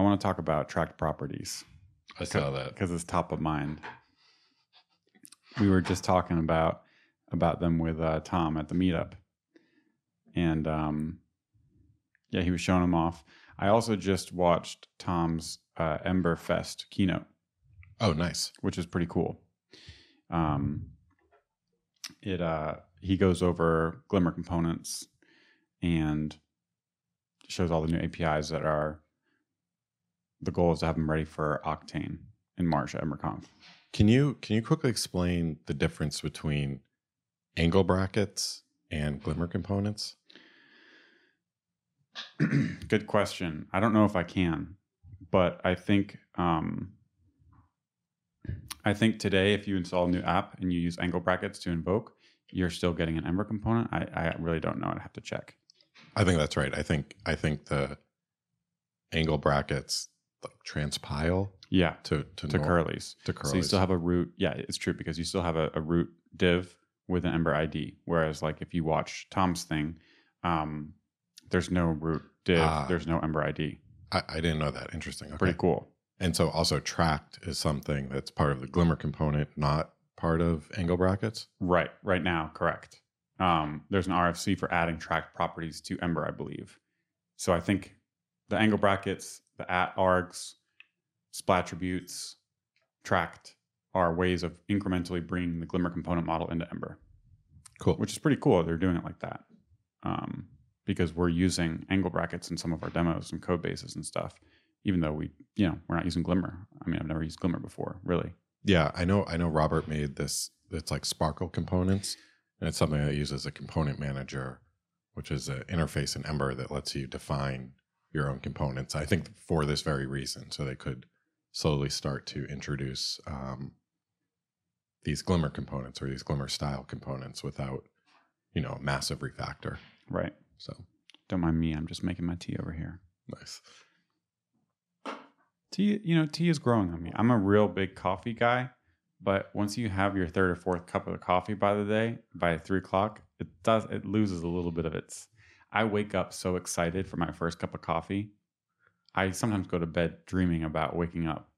I want to talk about tracked properties I saw that. because it's top of mind. We were just talking about about them with uh, Tom at the meetup, and um, yeah, he was showing them off. I also just watched Tom's uh, Ember Fest keynote, Oh, nice. which is pretty cool. Um, it uh, he goes over Glimmer components and shows all the new APIs that are. The goal is to have them ready for Octane in March at EmberConf. Can you can you quickly explain the difference between angle brackets and glimmer components? Good question. I don't know if I can, but I think um, I think today, if you install a new app and you use angle brackets to invoke, you're still getting an Ember component. I, I really don't know. I'd have to check. I think that's right. I think I think the angle brackets like transpile Yeah, to to, to curlies. to So you still have a root. Yeah, it's true because you still have a, a root div with an Ember ID. Whereas, like if you watch Tom's thing, um, there's no root div. Ah. there's no Ember ID. I, I didn't know that. Interesting. Okay. Pretty cool. And so also tracked is something that's part of the glimmer component, not part of angle brackets. Right, right now, correct. Um, there's an RFC for adding tracked properties to Ember, I believe. So I think the angle brackets, the at args, splattributes, tracked are ways of incrementally bringing the Glimmer component model into Ember, Cool. which is pretty cool. They're doing it like that um, because we're using angle brackets in some of our demos and code bases and stuff. Even though we, you know, we're not using Glimmer. I mean, I've never used Glimmer before, really. Yeah, I know. I know. Robert made this. It's like Sparkle components, and it's something that uses a component manager, which is an interface in Ember that lets you define your own components. I think for this very reason, so they could slowly start to introduce um, these Glimmer components or these Glimmer style components without, you know, a massive refactor. Right. So Don't mind me. I'm just making my tea over here. nice. Tea, you know, tea is growing on me. I'm a real big coffee guy, but once you have your third or fourth cup of coffee by the day, by three o'clock, it does it loses a little bit of its. I wake up so excited for my first cup of coffee. I sometimes go to bed dreaming about waking up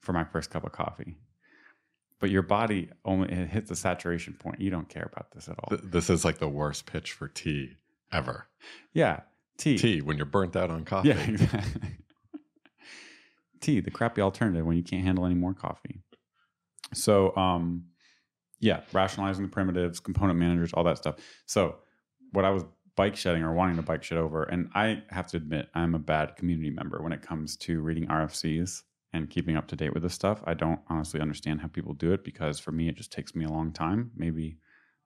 for my first cup of coffee. But your body only it hits the saturation point. You don't care about this at all. Th- this is like the worst pitch for tea ever. yeah, tea. Tea when you're burnt out on coffee. Yeah, exactly. Tea, the crappy alternative when you can't handle any more coffee. So, um, yeah, rationalizing the primitives, component managers, all that stuff. So, what I was bike shedding or wanting to bike shed over, and I have to admit, I'm a bad community member when it comes to reading RFCs and keeping up to date with this stuff. I don't honestly understand how people do it because for me, it just takes me a long time. Maybe,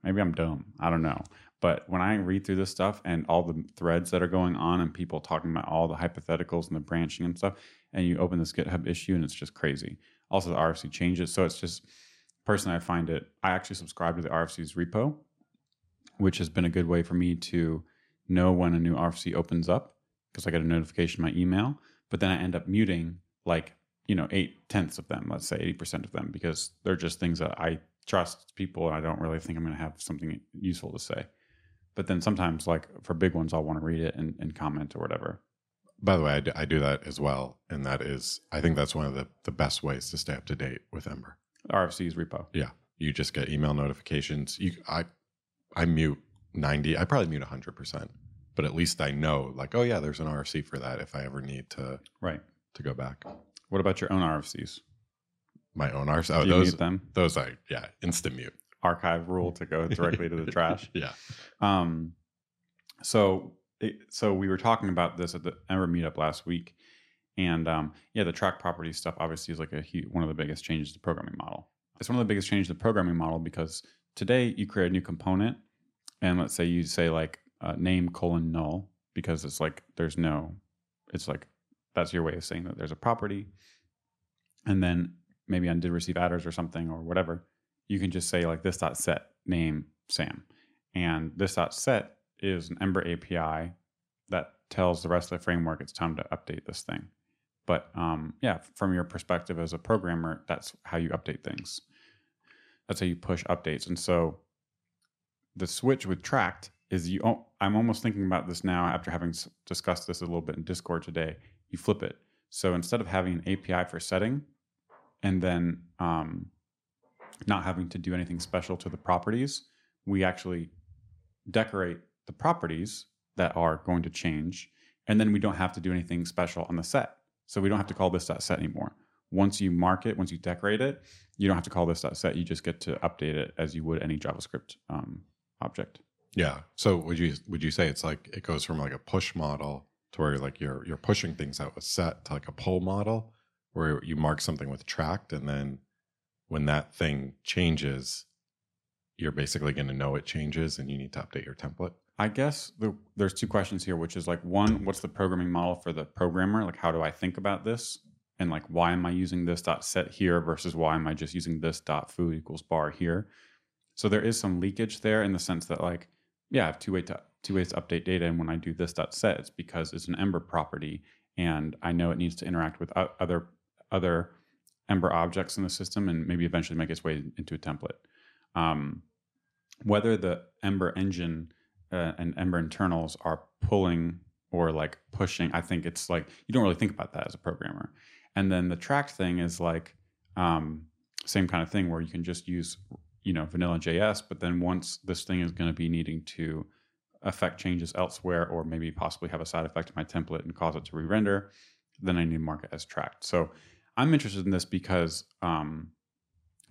maybe I'm dumb. I don't know. But when I read through this stuff and all the threads that are going on and people talking about all the hypotheticals and the branching and stuff, and you open this GitHub issue and it's just crazy. Also, the RFC changes. So it's just, personally, I find it, I actually subscribe to the RFC's repo, which has been a good way for me to know when a new RFC opens up because I get a notification in my email. But then I end up muting like, you know, eight tenths of them, let's say 80% of them, because they're just things that I trust people and I don't really think I'm going to have something useful to say. But then sometimes, like for big ones, I'll want to read it and, and comment or whatever. By the way, I do, I do that as well, and that is, I think that's one of the, the best ways to stay up to date with Ember. RFC's repo. Yeah. You just get email notifications. You, I, I mute ninety. I probably mute hundred percent, but at least I know, like, oh yeah, there's an RFC for that if I ever need to Right. to go back. What about your own RFCs? My own RFCs? Oh, Do you those mute them? those I yeah, instant mute. Archive rule to go directly to the trash. Yeah. Um, so it, so we were talking about this at the Ember meetup last week, and um, yeah, the track property stuff obviously is like a huge, one of the biggest changes to the programming model. It's one of the biggest changes to the programming model because today you create a new component, and let's say you say like uh, name colon null because it's like there's no, it's like that's your way of saying that there's a property, and then maybe on did receive attrs or something or whatever, you can just say like this dot set name Sam, and this dot set is an Ember API that tells the rest of the framework it's time to update this thing. But um, yeah, from your perspective as a programmer, that's how you update things. That's how you push updates. And so the switch with tracked is you. I'm almost thinking about this now after having discussed this a little bit in Discord today. You flip it. So instead of having an API for setting and then um, not having to do anything special to the properties, we actually decorate the properties that are going to change. And then we don't have to do anything special on the set. So we don't have to call this set anymore. Once you mark it, once you decorate it, you don't have to call this set. You just get to update it as you would any JavaScript um, object. Yeah. So would you would you say it's like it goes from like a push model to where like you're you're pushing things out with set to like a pull model where you mark something with tracked and then when that thing changes, you're basically going to know it changes and you need to update your template. I guess the, there's two questions here, which is like one, what's the programming model for the programmer? Like, how do I think about this? And like, why am I using this dot set here versus why am I just using this dot foo equals bar here? So there is some leakage there in the sense that like, yeah, I have two way to two ways to update data, and when I do this dot set, it's because it's an Ember property, and I know it needs to interact with other other Ember objects in the system, and maybe eventually make its way into a template. Um, whether the Ember engine uh, and Ember internals are pulling or like pushing, I think it's like you don't really think about that as a programmer. And then the tracked thing is like um, same kind of thing where you can just use you know vanilla JS, but then once this thing is going to be needing to affect changes elsewhere, or maybe possibly have a side effect in my template and cause it to re-render, then I need to mark it as tracked. So I'm interested in this because um,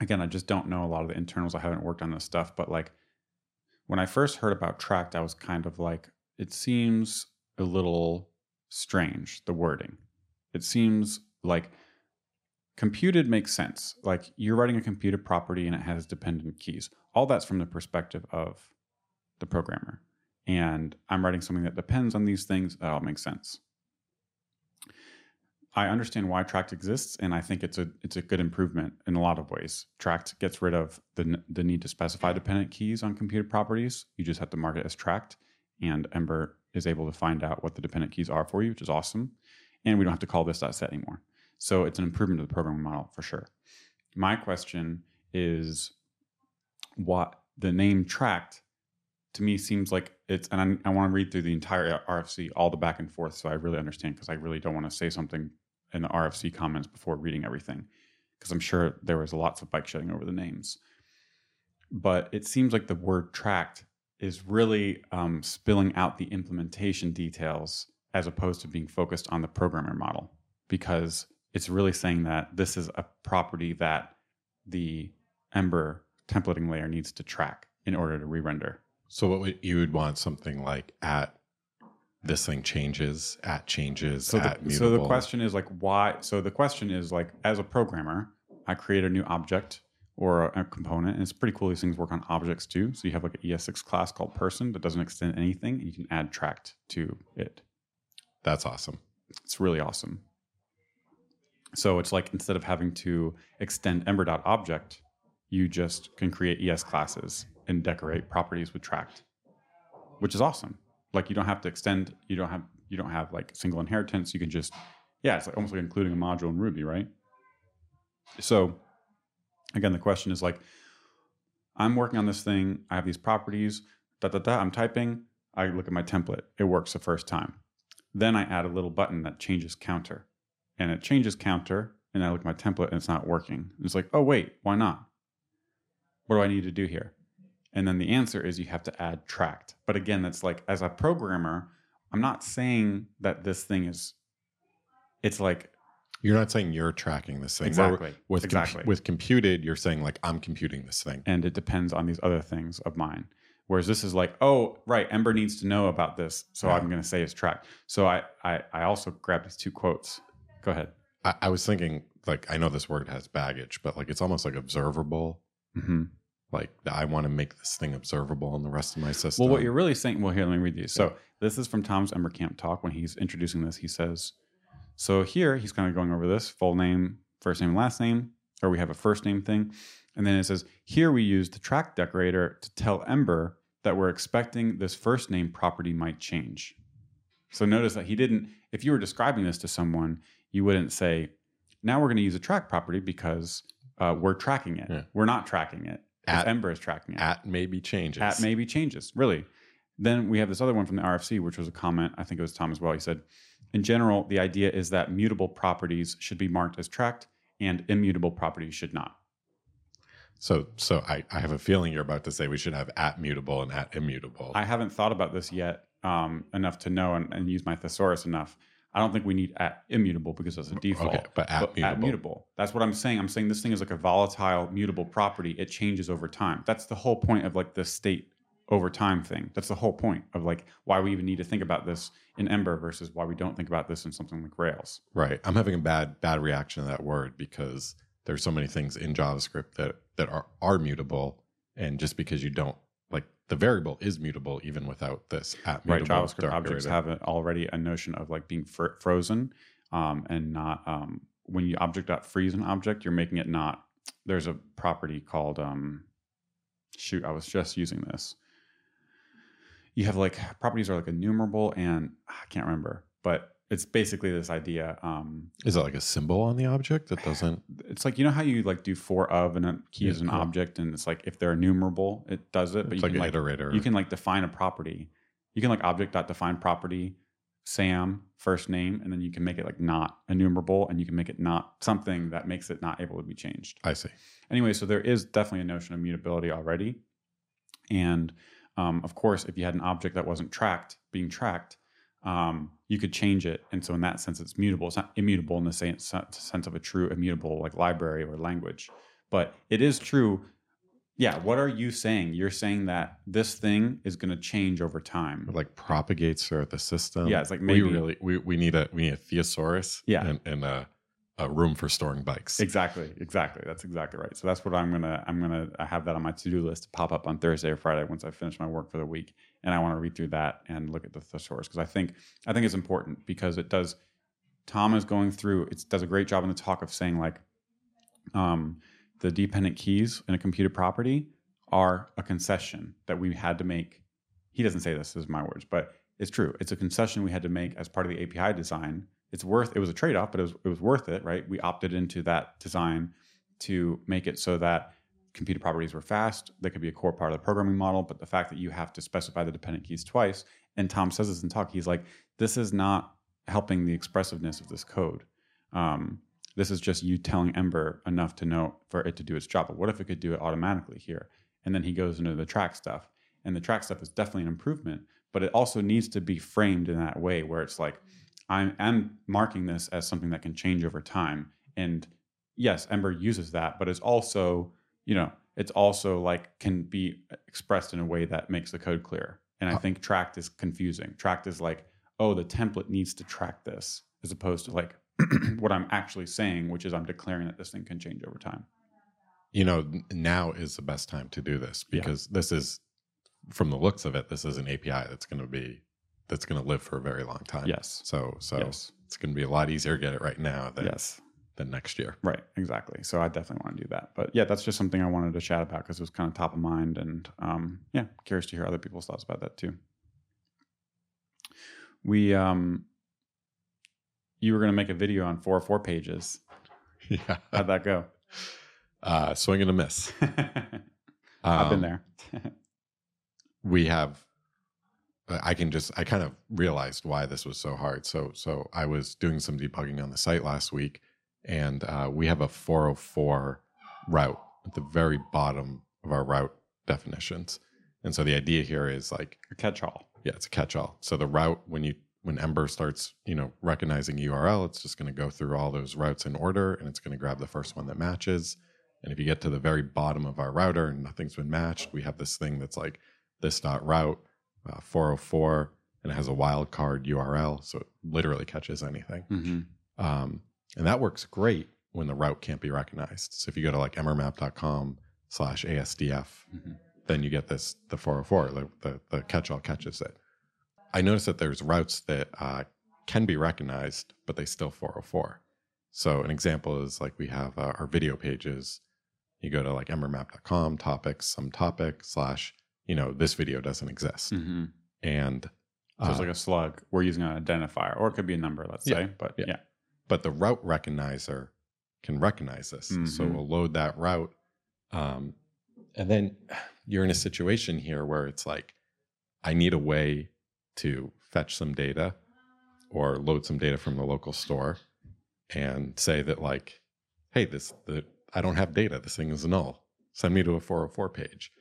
again, I just don't know a lot of the internals. I haven't worked on this stuff, but like when I first heard about tracked, I was kind of like, it seems a little strange, the wording. It seems like computed makes sense. Like you're writing a computed property and it has dependent keys. All that's from the perspective of the programmer. And I'm writing something that depends on these things. That all makes sense. I understand why Tracked exists, and I think it's a it's a good improvement in a lot of ways. Tracked gets rid of the the need to specify dependent keys on computed properties. You just have to mark it as tracked, and Ember is able to find out what the dependent keys are for you, which is awesome. And we don't have to call this set anymore. So it's an improvement to the programming model for sure. My question is, what the name Tracked to me seems like it's, and I, I want to read through the entire RFC, all the back and forth, so I really understand because I really don't want to say something in the RFC comments before reading everything because I'm sure there was lots of bike shedding over the names. But it seems like the word tracked is really um, spilling out the implementation details as opposed to being focused on the programmer model because it's really saying that this is a property that the Ember templating layer needs to track in order to re-render. So what would you would want something like at this thing changes at changes so at the, so the question is like why so the question is like as a programmer i create a new object or a, a, component and it's pretty cool these things work on objects too. So you have like an es6 class called person that doesn't extend anything and you can add tracked to it. That's awesome. It's really awesome so it's like instead of having to extend ember.object you just can create es classes and decorate properties with tracked which is awesome. Like you don't have to extend you don't have you don't have like single inheritance. You can just yeah it's like almost like including a module in ruby right? So again the question is like i'm working on this thing. I have these properties. Da da da i'm typing. I look at my template. It works the first time. Then i add a little button that changes counter and it changes counter and i look at my template and it's not working it's like oh wait why not what do i need to do here and then the answer is you have to add tracked. But again, that's like as a programmer, I'm not saying that this thing is it's like you're not saying you're tracking this thing. Exactly. with exactly. Com- with computed, you're saying like I'm computing this thing. And it depends on these other things of mine. Whereas this is like, oh, right, Ember needs to know about this, so yeah. I'm going to say it's tracked. So I, I I also grabbed these two quotes. Go ahead. I, I was thinking like I know this word has baggage, but like it's almost like observable. Mm-hmm like I want to make this thing observable in the rest of my system. Well, what you're really saying, well, here, let me read these. So yeah. this is from Tom's Ember Camp talk when he's introducing this. He says, so here he's kind of going over this full name, first name, last name, or we have a first name thing. And then it says, here we use the track decorator to tell Ember that we're expecting this first name property might change. So notice that he didn't, if you were describing this to someone, you wouldn't say, now we're going to use a track property because uh, we're tracking it. Yeah. We're not tracking it at Ember is tracking it. At maybe changes. At maybe changes. Really. Then we have this other one from the RFC, which was a comment. I think it was Tom as well. He said, in general, the idea is that mutable properties should be marked as tracked and immutable properties should not. So, so I, I have a feeling you're about to say we should have at mutable and at immutable. I haven't thought about this yet um, enough to know and, and use my thesaurus enough. I don't think we need at immutable because that's a default. okay, but at but mutable. at mutable. That's what I'm saying. I'm saying this thing is like a volatile, mutable property. It changes over time. That's the whole point of like the state over time thing. That's the whole point of like why we even need to think about this in Ember versus why we don't think about this in something like Rails. Right. I'm having a bad bad reaction to that word because there's so many things in JavaScript that that are are mutable, and just because you don't like the variable is mutable even without this at mutable. Right. JavaScript objects have a, already a notion of like being fr- frozen um, and not um, when you object dot freeze an object, you're making it not. There's a property called um, shoot. I was just using this. You have like properties are like enumerable and I can't remember, but it's basically this idea. Um, Is it like a symbol on the object that doesn't? it's like you know how you like do for of and a key is an yeah. object and it's like if they're enumerable it does it but It's you like can an like iterator. you can like define a property you can like object dot define property sam first name and then you can make it like not enumerable and you can make it not something that makes it not able to be changed I see. anyway so there is definitely a notion of mutability already and um, of course if you had an object that wasn't tracked being tracked um, you could change it and so in that sense it's mutable it's not immutable in the same sense of a true immutable like library or language but it is true yeah what are you saying you're saying that this thing is going to change over time It like propagates throughout the system. Yeah, it's like maybe we really we, we need a we need a thesaurus. Yeah. and, and a, a room for storing bikes. Exactly, exactly. That's exactly right. So that's what I'm gonna I'm gonna have that on my to do list to pop up on Thursday or Friday once I finish my work for the week, and I want to read through that and look at the thesaurus because I think I think it's important because it does. Tom is going through. It does a great job in the talk of saying like, um, the dependent keys in a computed property are a concession that we had to make. He doesn't say this, this is my words, but it's true. It's a concession we had to make as part of the API design. It's worth. It was a trade off, but it was it was worth it, right? We opted into that design to make it so that computed properties were fast. They could be a core part of the programming model, but the fact that you have to specify the dependent keys twice, and Tom says this in talk, he's like, this is not helping the expressiveness of this code. Um, this is just you telling Ember enough to know for it to do its job. But what if it could do it automatically here? And then he goes into the track stuff, and the track stuff is definitely an improvement, but it also needs to be framed in that way where it's like, I'm, I'm marking this as something that can change over time. And yes, Ember uses that, but it's also, you know, it's also like can be expressed in a way that makes the code clear. And I Uh, think tracked is confusing. Tracked is like, oh, the template needs to track this, as opposed to like what I'm actually saying, which is I'm declaring that this thing can change over time. you know now is the best time to do this Yeah. because this is from the looks of it this is an api that's going to be that's going to live for a very long time Yes. so so Yes. it's going to be a lot easier to get it right now than, Yes. Than next year Right, exactly. So I definitely want to do that. But yeah, that's just something I wanted to chat about because it was kind of top of mind, and um, yeah, curious to hear other people's thoughts about that too. We, um, you were going to make a video on four or four pages. yeah How'd that go? uh swing and a miss I've been Um, there. we have i can just i kind of realized why this was so hard so so i was doing some debugging on the site last week and uh, we have a 404 route at the very bottom of our route definitions and so the idea here is like A catch-all. yeah it's a catch-all so the route when you when ember starts you know recognizing url it's just going to go through all those routes in order and it's going to grab the first one that matches and if you get to the very bottom of our router and nothing's been matched we have this thing that's like this dot route uh, 404 and it has a wildcard url so it literally catches anything Mm-hmm. um, and that works great when the route can't be recognized so if you go to like embermap.com slash asdf Mhm. then you get this the 404 the, the, the catch-all catches it i noticed that there's routes that uh, can be recognized but they still 404 so an example is like we have uh, our video pages you go to like embermap.com topics some topic slash you know this video doesn't exist Mm-hmm. and So it's uh, like a slug. We're using an identifier, or it could be a number, let's Yeah, say. But yeah. yeah. But the route recognizer can recognize this. So Mhm. we'll load that route. Um, and then you're in a situation here where it's like, I need a way to fetch some data or load some data from the local store and say that like, hey, this the I don't have data. This thing is null. Send me to a 404 page.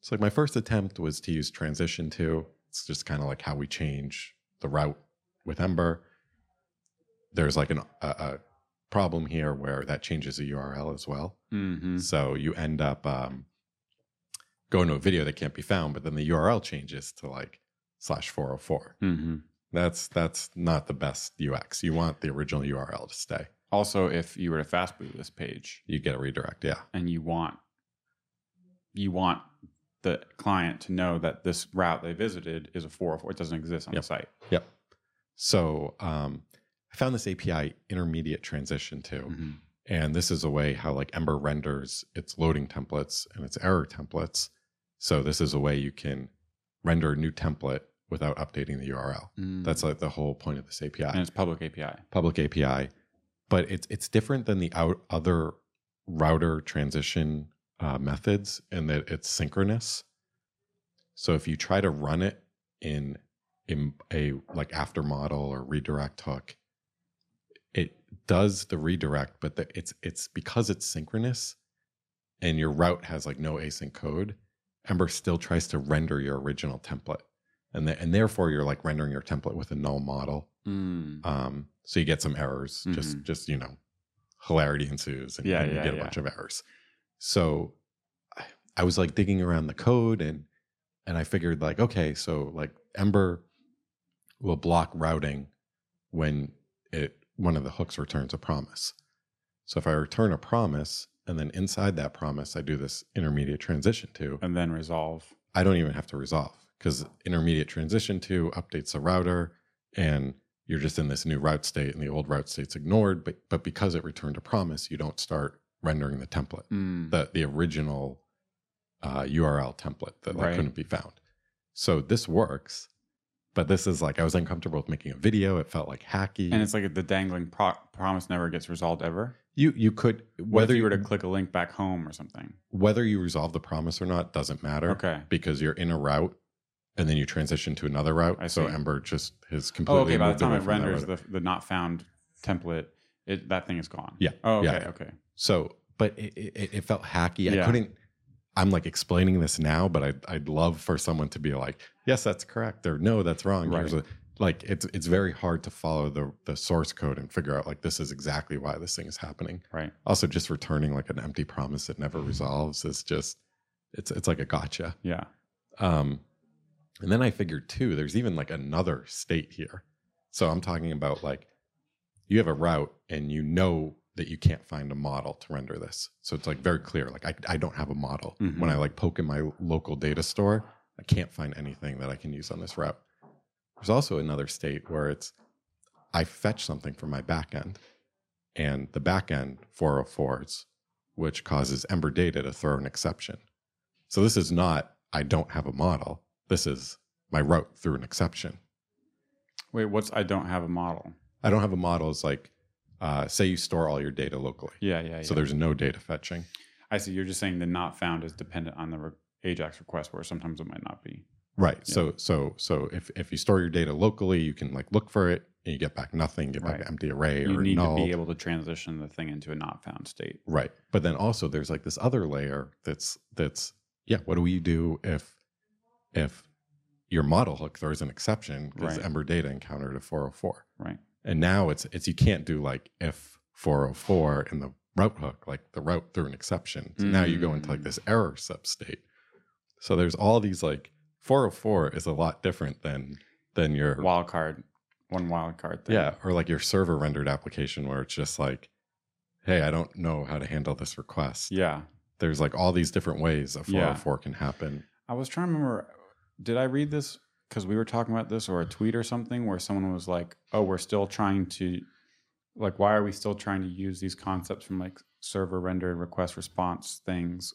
So like my first attempt was to use transition to. It's just kind of like how we change the route with Ember. There's like an, a, a problem here where that changes the URL as well. Mm-hmm. So you end up um, going to a video that can't be found, but then the URL changes to like slash 404. Mm-hmm. That's that's not the best UX. You want the original URL to stay. Also, if you were to fast boot this page You get a redirect. Yeah. and you want you want the client to know that this route they visited is a 404, it doesn't exist on Yep. the site. Yep. So um, I found this API intermediate transition to. Mhm. And this is a way how like Ember renders its loading templates and its error templates. So this is a way you can render a new template without updating the URL. Mm. That's like the whole point of this API. and it's public API. public API, but it's it's different than the out, other router transition uh, methods in that it's synchronous. So if you try to run it in in a like after model or redirect hook, does the redirect, but the, it's it's because it's synchronous, and your route has like no async code. Ember still tries to render your original template, and the, and therefore you're like rendering your template with a null model Mm. um, so you get some errors. Just Mhm. just you know, hilarity ensues, and, Yeah, and you yeah, get a yeah. bunch of errors. So I, I was like digging around the code, and and I figured like, okay, so like Ember will block routing when it one of the hooks returns a promise. So if I return a promise, and then inside that promise I do this intermediate transition to, And then resolve. I don't even have to resolve because intermediate transition to updates the router and you're just in this new route state and the old route state's ignored. But but because it returned a promise, you don't start rendering the template, Mm. the the original uh, URL template that like, Right. couldn't be found. So this works, but this is like I was uncomfortable with making a video. It felt like hacky. And it's like the dangling pro- promise never gets resolved ever. you you could whether if you were to click a link back home or something? whether you resolve the promise or not doesn't matter. Okay. because you're in a route and then you transition to another route. I so see. Ember just has Oh, completely. okay. By the time it renders the, the not found template, it that thing is gone. Yeah. Oh, okay. Yeah. Okay. So, but it, it, it felt hacky. I Yeah. couldn't. I'm like explaining this now, but I'd, I'd love for someone to be like, "Yes, that's correct," or "No, that's wrong." Right. A, like it's it's very hard to follow the the source code and figure out like this is exactly why this thing is happening. Right. Also, just returning like an empty promise that never resolves is just it's it's like a gotcha. Yeah. Um, and then I figured too, there's even like another state here. So I'm talking about like you have a route and you know that you can't find a model to render this. So it's like very clear. Like I, I don't have a model. Mhm. When I like poke in my local data store, I can't find anything that I can use on this route. There's also another state where it's I fetch something from my backend and the backend 404s, which causes Ember Data to throw an exception. So this is not I don't have a model. This is my route threw an exception. Wait, what's I don't have a model? I don't have a model. It's like uh, say you store all your data locally, Yeah, yeah, yeah. so there's no data fetching. I see. You're just saying the not found is dependent on the re- Ajax request, where sometimes it might not be. Right. Yeah. So so so if if you store your data locally, you can like look for it and you get back nothing, get back Right. an empty array or You or need null. to be able to transition the thing into a not found state. Right. But then also there's like this other layer that's that's yeah, what do we do if if your model hook throws an exception because Right. Ember data encountered a 404. Right. And now it's it's you can't do like if 404 in the route hook, like the route threw an exception. So now you go into like Mm. this error substate. So there's all these like 404 is a lot different than than your wildcard, one wildcard thing. yeah, or like your server rendered application where it's just like, hey, I don't know how to handle this request. Yeah. There's like all these different ways a Yeah. 404 can happen. I was trying to remember. Did I read this because we were talking about this or a tweet or something where someone was like, "Oh, we're still trying to, like, why are we still trying to use these concepts from like server rendered request response things,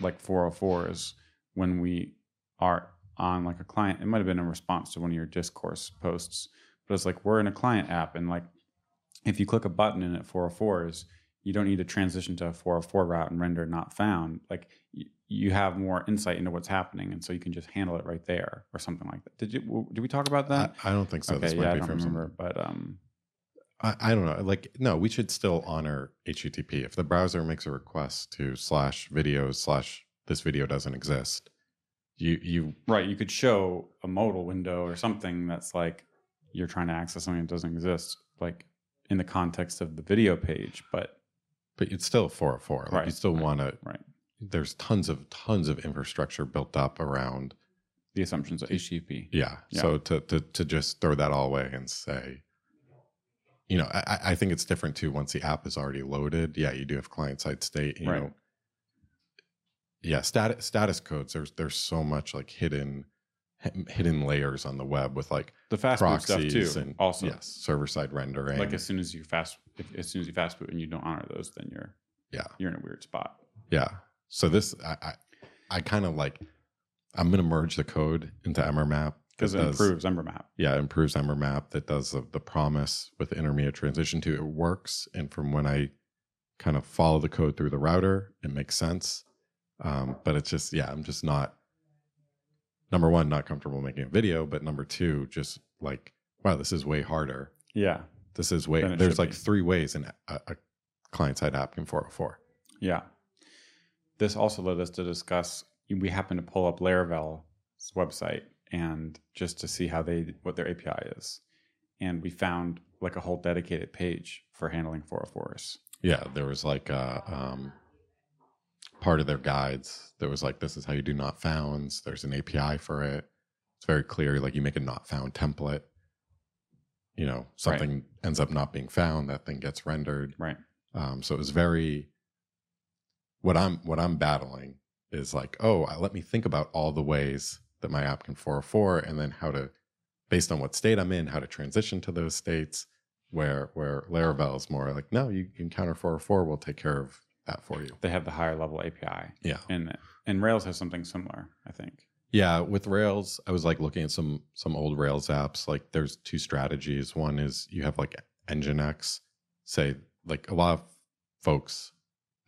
like 404s when we are on like a client? It might have been in response to one of your discourse posts, but it's like we're in a client app and like if you click a button in it 404s, you don't need to transition to a 404 route and render not found. Like y- you have more insight into what's happening, and so you can just handle it right there or something like that. Did you? w- Did we talk about that? I don't think so. this okay, might yeah, I be don't from some- but um, I, I don't know. Like, no, we should still honor HTTP. If the browser makes a request to slash videos slash this video doesn't exist, you you right, you could show a modal window or something that's like you're trying to access something that doesn't exist, like in the context of the video page, but but it's still 404. Like you Right, still right, want to. right. There's tons of tons of infrastructure built up around. the assumptions of HTTP. Yeah. Yeah. So to to to just throw that all away and say, you know, I, I think it's different too. Once the app is already loaded, yeah, you do have client side state. You Right. know, yeah, status status codes. There's there's so much like hidden hidden layers on the web with like The fast boot stuff proxies too. and also, yes, server side rendering. like as soon as you fast, if, as soon as you fast boot and you don't honor those, then you're Yeah. you're in a weird spot. Yeah. So this, I, I, I kind of like, I'm going to merge the code into EmberMap because it does- improves EmberMap. Yeah, it improves EmberMap that does the, the promise with the intermediate transition to it works. And from when I kind of follow the code through the router, it makes sense. Um, but it's just, yeah, I'm just not, number one, not comfortable making a video. But number two, just like, wow, this is way harder. Yeah, This is way, there's like be. three ways in a, a client side app in 404. yeah. This also led us to discuss. We happened to pull up Laravel's website and just to see how they what their API is, and we found like a whole dedicated page for handling 404s. Yeah, there was like a um, part of their guides. There was like, this is how you do not founds. There's an API for it. It's very clear. Like you make a not found template. You know, something ends up not being found. That thing gets rendered. Right. Um, so it was very. What I'm what I'm battling is like, oh, I- let me think about all the ways that my app can 404, and then how to, based on what state I'm in, how to transition to those states. Where where Laravel is more like, no, you encounter 404, we'll take care of that for you. They have the higher level API, Yeah. and and Rails has something similar. I think. Yeah, with Rails, I was like looking at some some old Rails apps. Like there's two strategies. One is you have like Nginx, say like a lot of folks.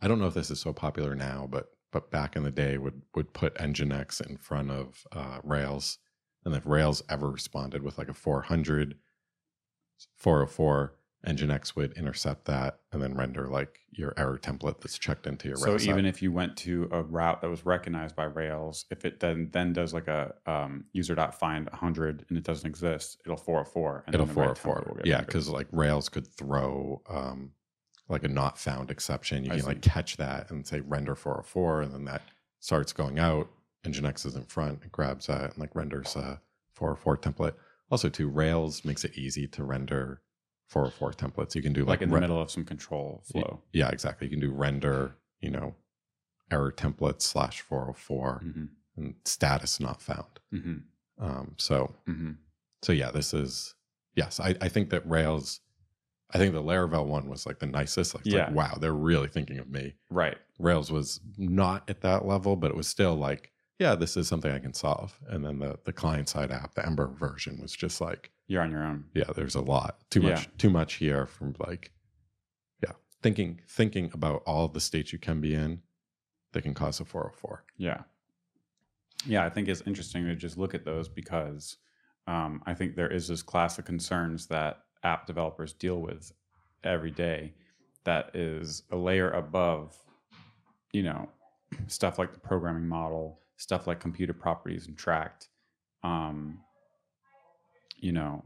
I don't know if this is so popular now, but but back in the day would would put Nginx in front of uh, Rails, and if Rails ever responded with like a 400, 404, Nginx would intercept that and then render like your error template that's checked into your So Rails. even if you went to a route that was recognized by Rails, if it then then does like a um, user.find 100 and it doesn't exist, it'll 404. And it'll then the right 404 template will get yeah because like rails could throw um like a not found exception you I can like catch that and say render 404 and then that starts going out nginx is in front it grabs that and like renders a 404 template also too rails makes it easy to render 404 templates you can do like like, in the re- middle of some control flow. yeah exactly you can do render you know error template slash 404 hmm and status not found hmm um so hmm so yeah, this is yes. I, I think that Rails, I think the Laravel one was like the nicest. Like, it's like, Yeah. wow, they're really thinking of me. Right. Rails was not at that level, but it was still like, yeah, this is something I can solve. And then the the client side app, the Ember version, was just like, You're on your own. yeah, there's a lot too Yeah. much too much here from like, yeah, thinking thinking about all the states you can be in that can cause a 404. Yeah. Yeah, I think it's interesting to just look at those because um, I think there is this class of concerns that app developers deal with every day that is a layer above, you know, stuff like the programming model, stuff like computed properties and tracked, um, you know,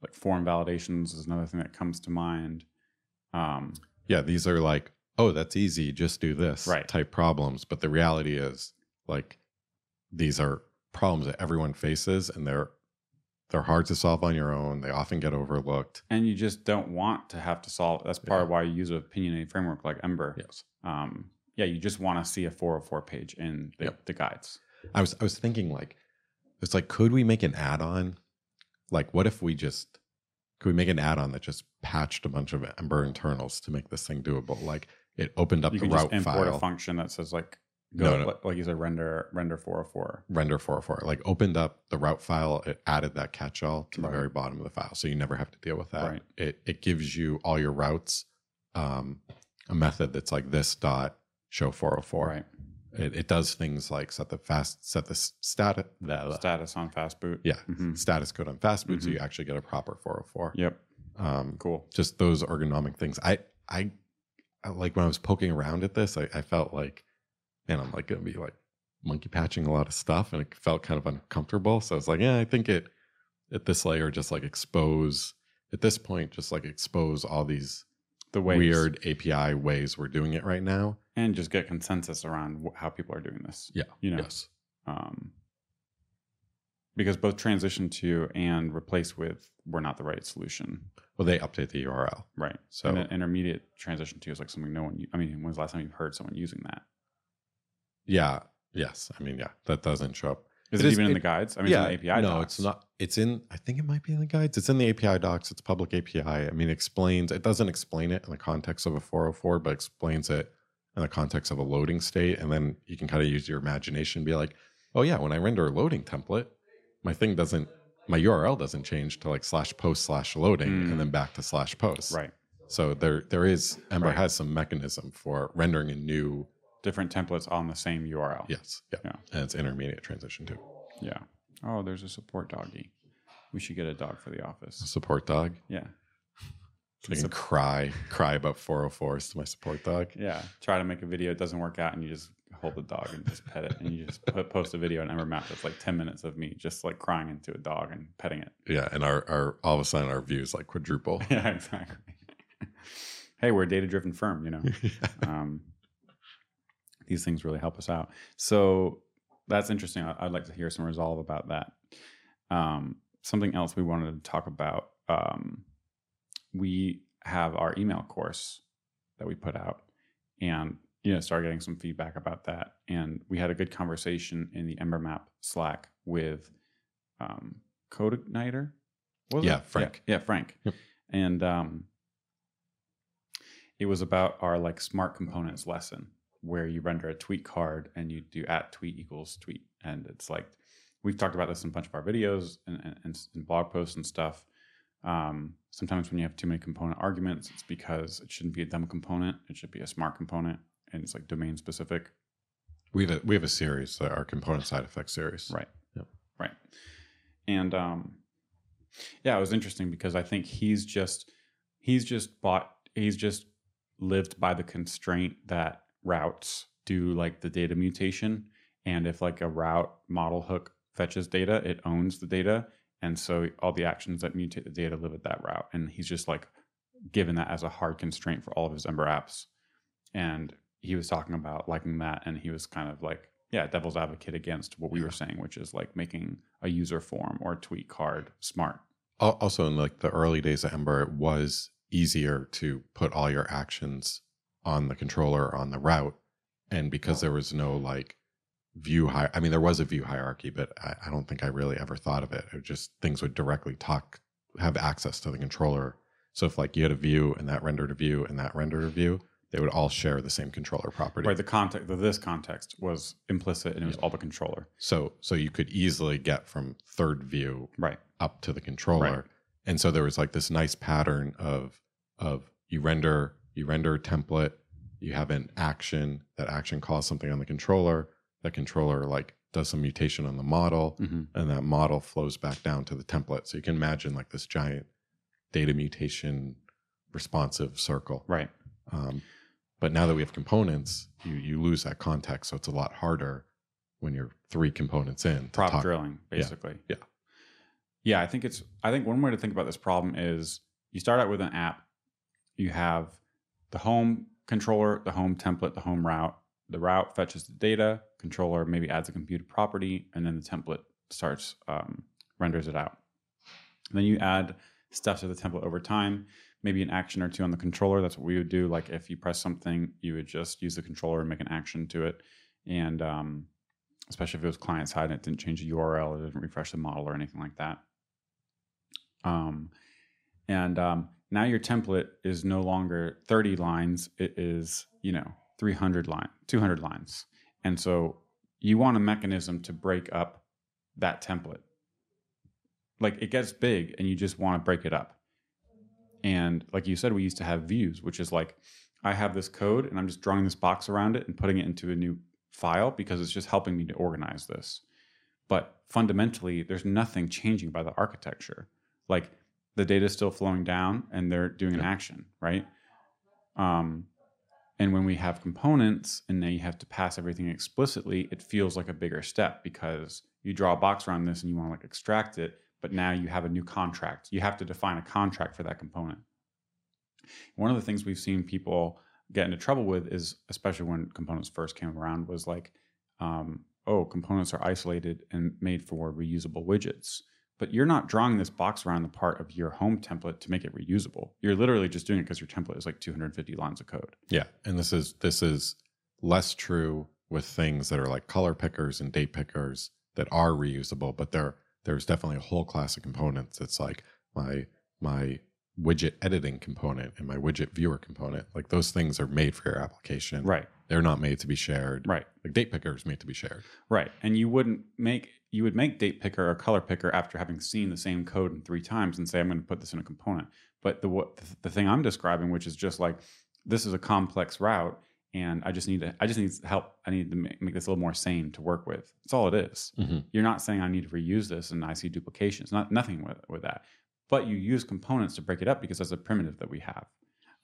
like form validations is another thing that comes to mind. Um, yeah, these are like, oh, that's easy, just do this Right. type problems. But the reality is, like, these are problems that everyone faces, and they're they're hard to solve on your own. They often get overlooked. and you just don't want to have to solve. That's part Yeah. of why you use an opinionated framework like Ember. Yes, Um, yeah, you just want to see a 404 page in the, Yep. the guides. I was I was thinking like, it's like, could we make an add-on? Like, what if we just could we make an add-on that just patched a bunch of Ember internals to make this thing doable? Like, it opened up You the route import file. a function that says like No, go no. like- like you said render render 404. render 404 like opened up the route file it added that catch-all to the very bottom of the file so you never have to deal with that Right. it, it gives you all your routes um, a method that's like this dot show 404. Right. It, it does things like set the fast set the status the Status on fast boot. yeah Mhm. status code on fastboot, so Mhm. you actually get a proper 404. Yep. Um, Cool. just those ergonomic things. I, I, I like when I was poking around at this, I, I felt like, man, I'm like gonna be like monkey patching a lot of stuff, and it felt kind of uncomfortable. So I was like, yeah, I think it at this layer just like expose at this point, just like expose all these The ways. weird API ways we're doing it right now. And just get consensus around wh- how people are doing this. Yeah. You know. Yes. Um, because both transition to and replace with were not the right solution. Well, they update the URL. Right. So and then intermediate transition to is like something no one. I mean, when's the last time you've heard someone using that? yeah, yes. I mean, yeah, that doesn't show up. Is It it, is- even in it- the guides? I mean, yeah, it's in the API. no, docs. it's not. It's in. I think it might be in the guides. It's in the API docs. It's public API. I mean, it explains. It doesn't explain it in the context of a 404, but explains it in the context of a loading state, and then you can kind of use your imagination. and Be like, oh yeah, when I render a loading template, my thing doesn't. My URL doesn't change to like slash post slash loading Mm. and then back to slash post. Right. So there there is Ember Right. has some mechanism for rendering a new Different templates on the same URL. yes yeah, Yeah. and it's intermediate transition to. Yeah. Oh, there's a support doggy. We should get a dog for the office. A Support dog. Yeah. I can cry cry about 404s to my support dog. Yeah. Try to make a video. It doesn't work out, and you just hold the dog and just pet it, and you just put, post a video on Ember Map that's like ten minutes of me just like crying into a dog and petting it. Yeah, and our, our all of a sudden our views like quadruple. yeah, exactly. hey, we're a data driven firm, you know. um, these things really help us out. So that's interesting. I- I'd like to hear some resolve about that. Um, something else we wanted to talk about. Um, we have our email course that we put out, and you know, started getting some feedback about that. And we had a good conversation in the Ember Map Slack with um, CodeIgniter. Was Yeah? Frank. Yeah, yeah Frank. Yep. And um, it was about our like smart components lesson where you render a tweet card and you do at tweet equals tweet and it's like we've talked about this in a bunch of our videos and, and and blog posts and stuff um, sometimes when you have too many component arguments it's because it shouldn't be a dumb component it should be a smart component and it's like domain specific we have a, we have a series, our component side effects series. Right. Yep. Right. And um yeah, it was interesting because I think he's just he's just bought he's just lived by the constraint that routes do like the data mutation and if like a route model hook fetches data, it owns the data and so all the actions that mutate the data live at that route and he's just like given that as a hard constraint for all of his Ember apps. And he was talking about liking that and he was kind of like yeah devil's advocate against what we were saying which is like making a user form or a tweet card smart. Also, in like the early days of Ember, it was easier to put all your actions on the controller or on the route, and because there was no like view high, I mean, there was a view hierarchy, but I, I don't think I really ever thought of it. It just things would directly talk, have access to the controller. So if like you had a view and that rendered a view and that rendered a view, they would all share the same controller property. right the context of this context was implicit and it was all the controller So so you could easily get from third view right up to the controller. Right. And so there was like this nice pattern of of you render you render a template, you have an action, that action calls something on the controller, that controller like does some mutation on the model, mm-hmm. and that model flows back down to the template. So you can imagine like this giant data mutation responsive circle. right Um, but now that we have components, you you lose that context. So it's a lot harder when you're three components in. prop talk- drilling basically yeah. yeah i think it's i think one way to think about this problem is you start out with an app you have the home controller the home template the home route the route fetches the data controller maybe adds a computed property and then the template starts um, renders it out. Then you add stuff to the template over time maybe an action or two on the controller. That's what we would do. Like if you press something you would just use the controller and make an action to it. And um, especially if it was client side and it didn't change the url it didn't refresh the model or anything like that. Um, and um, now your template is no longer 30 lines. It is you know 300 line 200 lines and so you want a mechanism to break up that template like it gets big and you just want to break it up and like you said we used to have views which is like I have this code and I'm just drawing this box around it and putting it into a new file because it's just helping me to organize this. But fundamentally, there's nothing changing by the architecture. Like the data is still flowing down and they're doing an action, right? Um, and when we have components and now you have to pass everything explicitly, it feels like a bigger step because you draw a box around this and you want to like extract it, but now you have a new contract. You have to define a contract for that component. One of the things we've seen people get into trouble with is, especially when components first came around, was like, um, oh, components are isolated and made for reusable widgets. But you're not drawing this box around the part of your home template to make it reusable. You're literally just doing it because your template is like 250 lines of code. Yeah, and this is this is less true with things that are like color pickers and date pickers that are reusable, but there there's definitely a whole class of components. It's like my my widget editing component and my widget viewer component. Like those things are made for your application. Right. They're not made to be shared. Right. Like date picker is made to be shared. Right. And you wouldn't make you would make date picker or color picker after having seen the same code in three times and say I'm going to put this in a component. But the what the thing I'm describing, which is just like this is a complex route, and I just need to I just need help. I need to make, make this a little more sane to work with. That's all it is. Mhm. You're not saying I need to reuse this and I see duplications. Not nothing with with that. But you use components to break it up because that's a primitive that we have.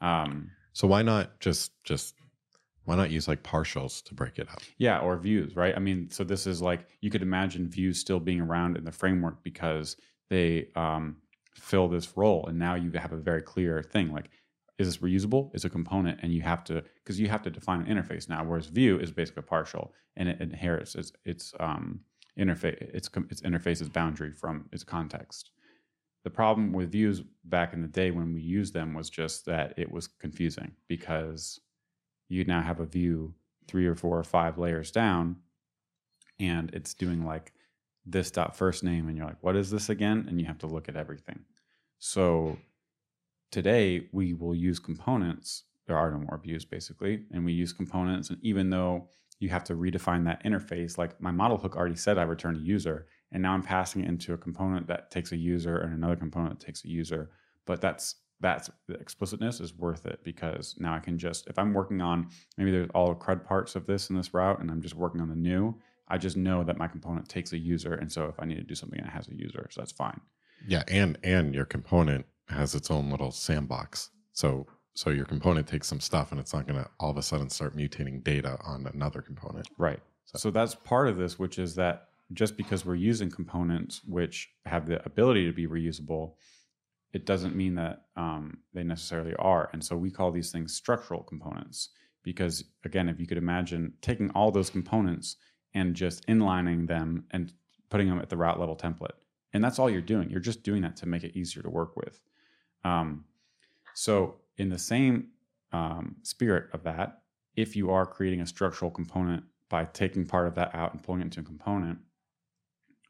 Um, So why not just just why not use like partials to break it up? Yeah, or views, right? I mean, so this is like you could imagine views still being around in the framework because they um, fill this role, and now you have a very clear thing like, is this reusable? It's a component, and you have to because you have to define an interface now. Whereas view is basically a partial, and it inherits its its um, interface its its interface's boundary from its context. The problem with views back in the day when we used them was just that it was confusing because you now have a view three or four or five layers down and it's doing like this dot first name and you're like what is this again? And you have to look at everything. So today we will use components there are no more views basically and we use components and even though you have to redefine that interface like my model hook already said i return a user and now i'm passing it into a component that takes a user and another component that takes a user but that's that's the explicitness is worth it because now I can just if I'm working on maybe there's all CRUD parts of this in this route and I'm just working on the new, I just know that my component takes a user and so if I need to do something it has a user, so that's fine. Yeah, and and your component has its own little sandbox. So so your component takes some stuff and it's not going to all of a sudden start mutating data on another component. Right. So- So that's part of this, which is that just because we're using components which have the ability to be reusable, it doesn't mean that um, they necessarily are. And so we call these things structural components because, again, if you could imagine taking all those components and just inlining them and putting them at the route level template, and that's all you're doing. You're just doing that to make it easier to work with. Um, so, in the same um, spirit of that, if you are creating a structural component by taking part of that out and pulling it into a component,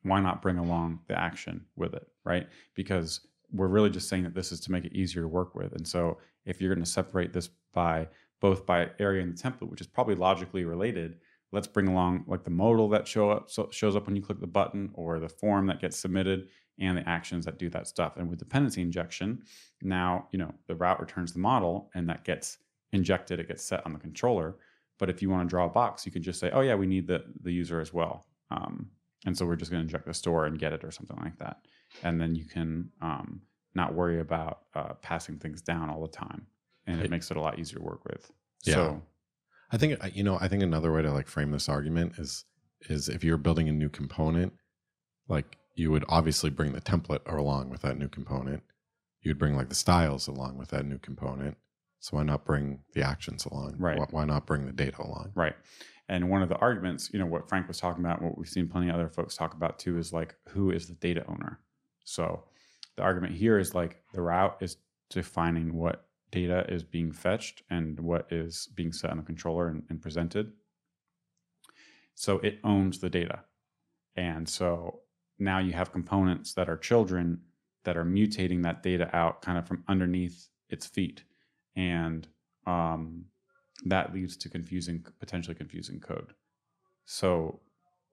why not bring along the action with it, right? Because we're really just saying that this is to make it easier to work with. And so if you're going to separate this by both by area and the template, which is probably logically related, let's bring along like the modal that show up so shows up when you click the button or the form that gets submitted and the actions that do that stuff. And with dependency injection, now, you know, the route returns the model and that gets injected, it gets set on the controller. But if you want to draw a box, you can just say, oh yeah, we need the, the user as well. Um, and so we're just going to inject the store and get it or something like that. And then you can um, not worry about uh, passing things down all the time. And it makes it a lot easier to work with. Yeah. So, I think you know. I think another way to like frame this argument is is if you're building a new component, like you would obviously bring the template along with that new component. You'd bring like the styles along with that new component. So why not bring the actions along? Right. Why, why not bring the data along? Right. And one of the arguments, you know, what Frank was talking about, what we've seen plenty of other folks talk about too, is like, who is the data owner? So the argument here is like the route is defining what data is being fetched and what is being set on the controller and, and presented. So it owns the data. And so now you have components that are children that are mutating that data out kind of from underneath its feet. And um, that leads to confusing, potentially confusing code. So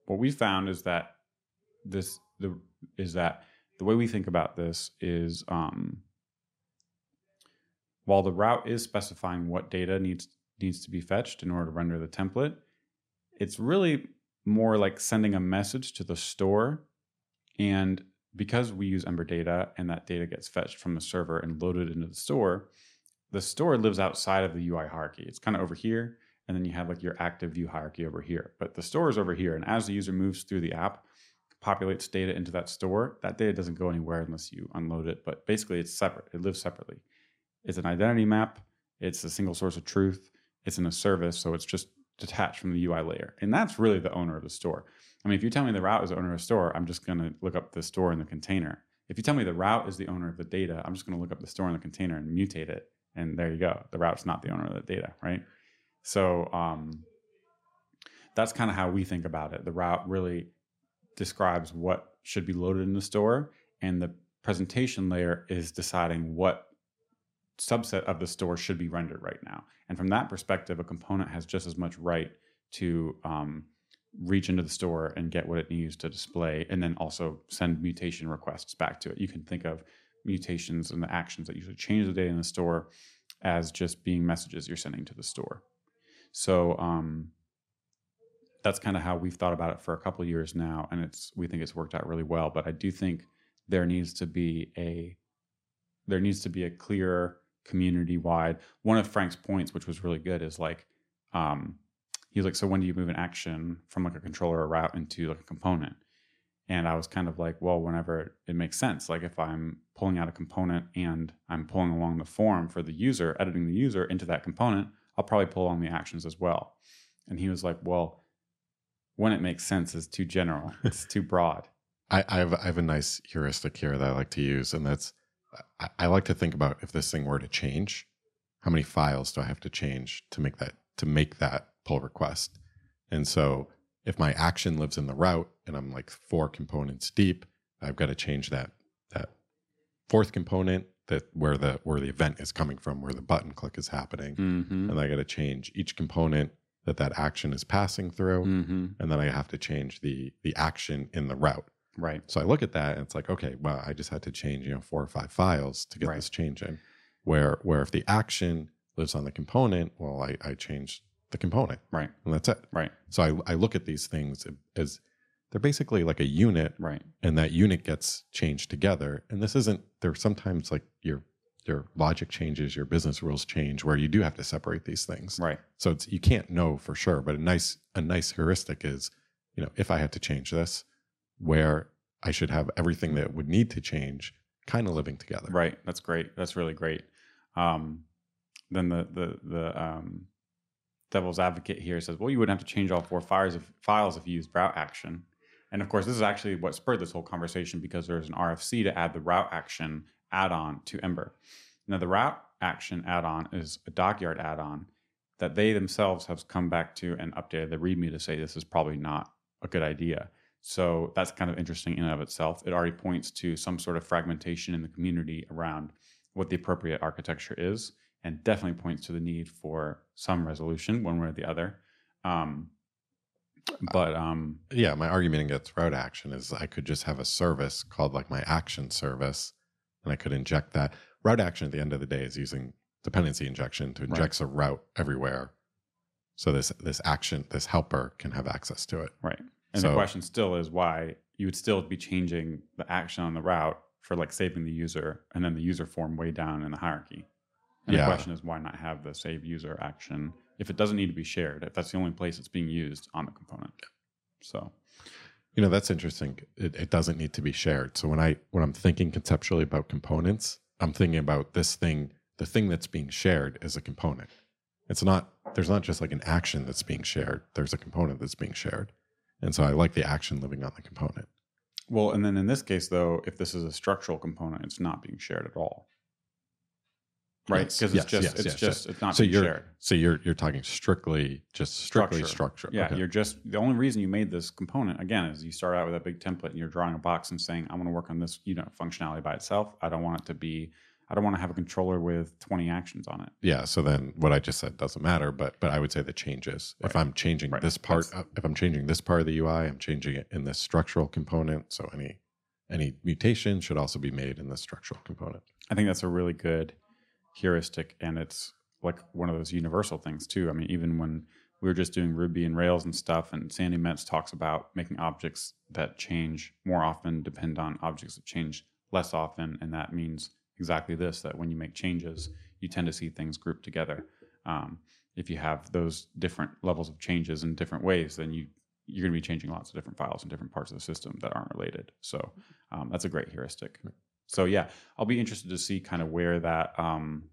what we found is that this the is that the way we think about this is um, while the route is specifying what data needs needs to be fetched in order to render the template, it's really more like sending a message to the store. And because we use Ember data and that data gets fetched from the server and loaded into the store, the store lives outside of the UI hierarchy. It's kind of over here. And then you have like your active view hierarchy over here. But the store is over here. And as the user moves through the app, populates data into that store, that data doesn't go anywhere unless you unload it. But basically, it's separate, it lives separately. It's an identity map, it's a single source of truth, it's in a service. So it's just detached from the UI layer. And that's really the owner of the store. I mean, if you tell me the route is the owner of the store, I'm just going to look up the store in the container. If you tell me the route is the owner of the data, I'm just going to look up the store in the container and mutate it. And there you go. The route's not the owner of the data, right? So um, that's kind of how we think about it. The route really describes what should be loaded in the store, and the presentation layer is deciding what subset of the store should be rendered right now. And from that perspective, a component has just as much right to um, reach into the store and get what it needs to display, and then also send mutation requests back to it. You can think of mutations and the actions that usually change the data in the store as just being messages you're sending to the store. So um, that's kind of how we've thought about it for a couple years now, and it's we think it's worked out really well. But I do think there needs to be a there needs to be a clear community wide. One of Frank's points, which was really good, is like um, he was like, so when do you move an action from like a controller or route into like a component? And I was kind of like, well, whenever it makes sense. Like if I'm pulling out a component and I'm pulling along the form for the user, editing the user into that component, I'll probably pull along the actions as well. And he was like, well, when it makes sense is too general. It's too broad. I, I, have I have a nice heuristic here that I like to use, and that's I, I like to think about if this thing were to change, how many files do I have to change to make that to make that pull request? And so if my action lives in the route and I'm like four components deep, I've got to change that that fourth component that where the where the event is coming from, where the button click is happening, Mm-hmm. and I got to change each component that that action is passing through, Mm-hmm. and then I have to change the the action in the route. Right. So I look at that and it's like, okay, well, I just had to change you know four or five files to get Right. this change in. Where where if the action lives on the component, well, I I changed the component, Right. and that's it. Right. So I I look at these things as they're basically like a unit Right. and that unit gets changed together. And this isn't there sometimes like your your logic changes, your business rules change where you do have to separate these things. Right. So it's you can't know for sure, but a nice a nice heuristic is, you know, if I had to change this, where I should have everything that would need to change kind of living together. Right. That's great. That's really great. Um, then the the the um, devil's advocate here says, well, you wouldn't have to change all four files if files if you used route action. And of course, this is actually what spurred this whole conversation because there's an RFC to add the route action add-on to Ember. Now, the route action add-on is a dockyard add-on that they themselves have come back to and updated the README to say this is probably not a good idea. So that's kind of interesting in and of itself. It already points to some sort of fragmentation in the community around what the appropriate architecture is, and definitely points to the need for some resolution, one way or the other. Um, but um, Yeah, my argument against route action is I could just have a service called like my action service, and I could inject that. Route action at the end of the day is using dependency injection to inject a route everywhere. So this this action, this helper can have access to it. right, and the question still is why you would still be changing the action on the route for like saving the user, and then the user form way down in the hierarchy. And Yeah. the question is why not have the save user action if it doesn't need to be shared? If that's the only place it's being used on the component. So You know, that's interesting. It, it doesn't need to be shared. So when I when I'm thinking conceptually about components, I'm thinking about this thing, the thing that's being shared is a component. It's not there's not just like an action that's being shared. There's a component that's being shared. And so I like the action living on the component. Well, and then in this case, though, if this is a structural component, it's not being shared at all, right? Because yes, it's just yes, it's yes, just it's not so being you're shared. so you're you're talking strictly just strictly structure. Yeah, Okay. you're just the only reason you made this component again is you start out with a big template and you're drawing a box and saying, I want to work on this you know functionality by itself. I don't want it to be. I don't want to have a controller with 20 actions on it. Yeah. So then what I just said doesn't matter, but but I would say the changes. If I'm changing Right. this part, That's- if I'm changing this part of the UI, I'm changing it in this structural component. So any any mutation should also be made in the structural component. I think that's a really good heuristic and it's like one of those universal things too. I mean, even when we were just doing Ruby and Rails and stuff, and Sandi Metz talks about making objects that change more often depend on objects that change less often, and that means exactly this: that when you make changes, you tend to see things grouped together. Um, if you have those different levels of changes in different ways, then you you're going to be changing lots of different files in different parts of the system that aren't related. So um, that's a great heuristic. So yeah, I'll be interested to see kind of where that um,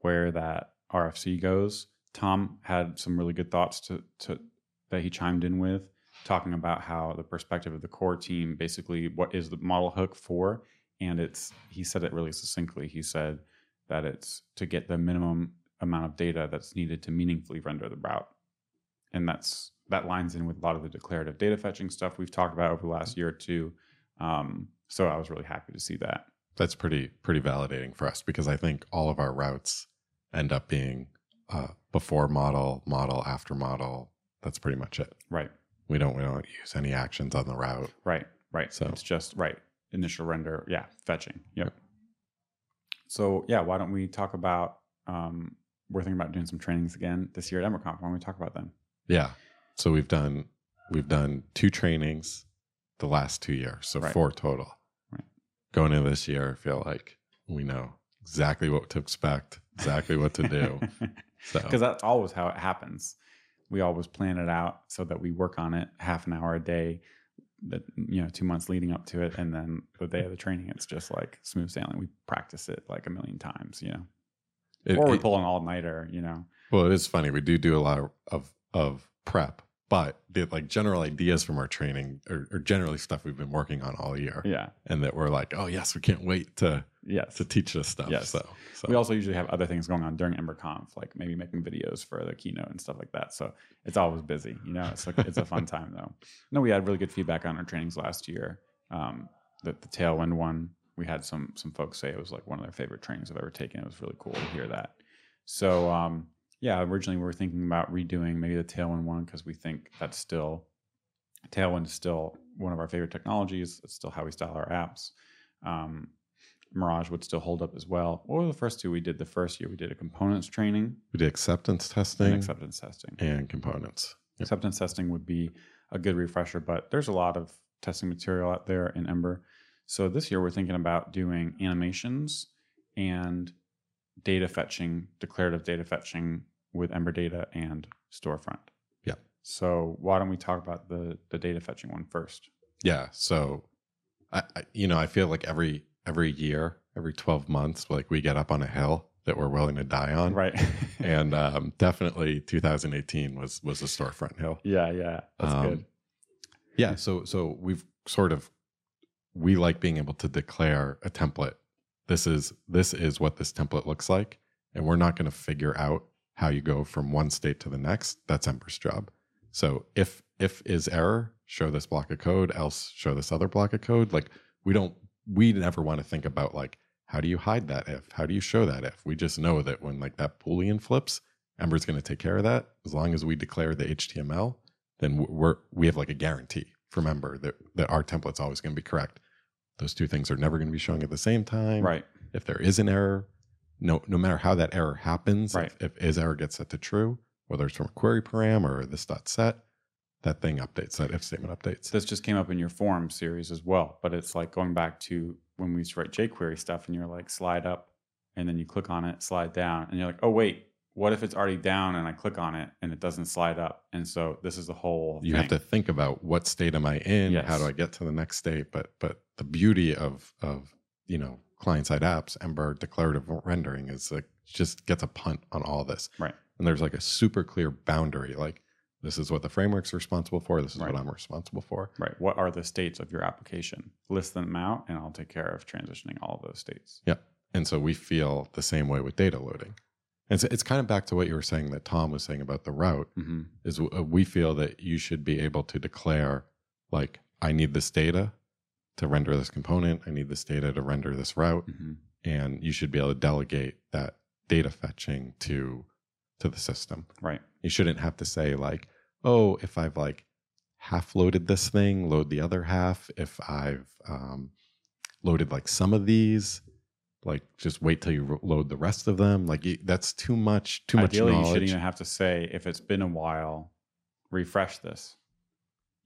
where that RFC goes. Tom had some really good thoughts to, to that he chimed in with, talking about how the perspective of the core team, basically, what is the model hook for? And it's he said it really succinctly. He said that it's to get the minimum amount of data that's needed to meaningfully render the route, and that's that lines in with a lot of the declarative data fetching stuff we've talked about over the last year or two. Um, so I was really happy to see that. That's pretty pretty validating for us because I think all of our routes end up being uh, before model, model, after model. That's pretty much it. Right. We don't we don't use any actions on the route. Right. Right. So- it's just right. Initial render. Yeah. Fetching. Yep. So yeah, why don't we talk about um, we're thinking about doing some trainings again this year at EmberConf. Why don't we talk about them? Yeah. So we've done we've done two trainings the last two years, so Right. four total. Right. Going into this year, I feel like we know exactly what to expect, exactly what to do. So because that's always how it happens. We always plan it out so that we work on it half an hour a day, that you know, two months leading up to it, and then the day of the training, it's just like smooth sailing. We practice it like a million times, you know, it- or we it- pull an all nighter, you know. well, it is funny. We do do a lot of of prep, but the like general ideas from our training are, are generally stuff we've been working on all year, Yeah. and that we're like, oh yes, we can't wait to Yes. to teach this stuff. Yes. So, so We also usually have other things going on during EmberConf, like maybe making videos for the keynote and stuff like that. So it's always busy. You know, it's like it's a fun time though. No, we had really good feedback on our trainings last year. Um, the, the Tailwind one, we had some some folks say it was like one of their favorite trainings I've ever taken. It was really cool to hear that. So um, yeah, originally we were thinking about redoing maybe the Tailwind one because we think that's still Tailwind is still one of our favorite technologies. It's still how we style our apps. Um, Mirage would still hold up as well. What were the first two we did? The first year we did a components training we did acceptance and testing acceptance testing. and components. Yep. Acceptance testing would be a good refresher, but there's a lot of testing material out there in Ember. So this year we're thinking about doing animations and data fetching, declarative data fetching with Ember Data and Storefront. Yeah. So why don't we talk about the the data fetching one first? Yeah. So, I, I you know I feel like every every year, every twelve months, like we get up on a hill that we're willing to die on, Right. and um, definitely 2018 was was a storefront hill. yeah, yeah. That's Um, good. Yeah. So so we've sort of we like being able to declare a template. This is this is what this template looks like, and we're not going to figure out how you go from one state to the next. That's Ember's job. So if if is error, show this block of code, else show this other block of code. Like we don't we never want to think about like how do you hide that if? How do you show that if? We just know that when like that boolean flips, Ember's going to take care of that. As long as we declare the HTML, then we're we have like a guarantee from Ember that that our template's always going to be correct. Those two things are never going to be showing at the same time. Right. If there is an error, no no matter how that error happens, Right. if, if is error gets set to true, whether it's from a query param or this dot set, that thing updates. That if statement updates. This just came up in your forum series as well, but it's like going back to when we used to write jQuery stuff and you're like slide up and then you click on it, slide down, and you're like, oh wait, what if it's already down and I click on it and it doesn't slide up? And so this is the whole you have to think about what state am I in? How do I get to the next state? But but the beauty of of you know client side apps, Ember declarative rendering is like just gets a punt on all this. Right. And there's like a super clear boundary. Like this is what the framework's responsible for. This is Right. what I'm responsible for. Right. What are the states of your application? List them out and I'll take care of transitioning all of those states. Yeah. And so we feel the same way with data loading. And so it's kind of back to what you were saying that Tom was saying about the route. hmm is uh, we feel that you should be able to declare like i need this data to render this component. I need this data to render this route. Hmm and you should be able to delegate that data fetching to to the system. Right. you shouldn't have to say like oh if i've like half loaded this thing load the other half. If i've um, loaded like some of these Like just wait till you load the rest of them. Like that's too much. Too much Ideally, you shouldn't even have to say if it's been a while, refresh this.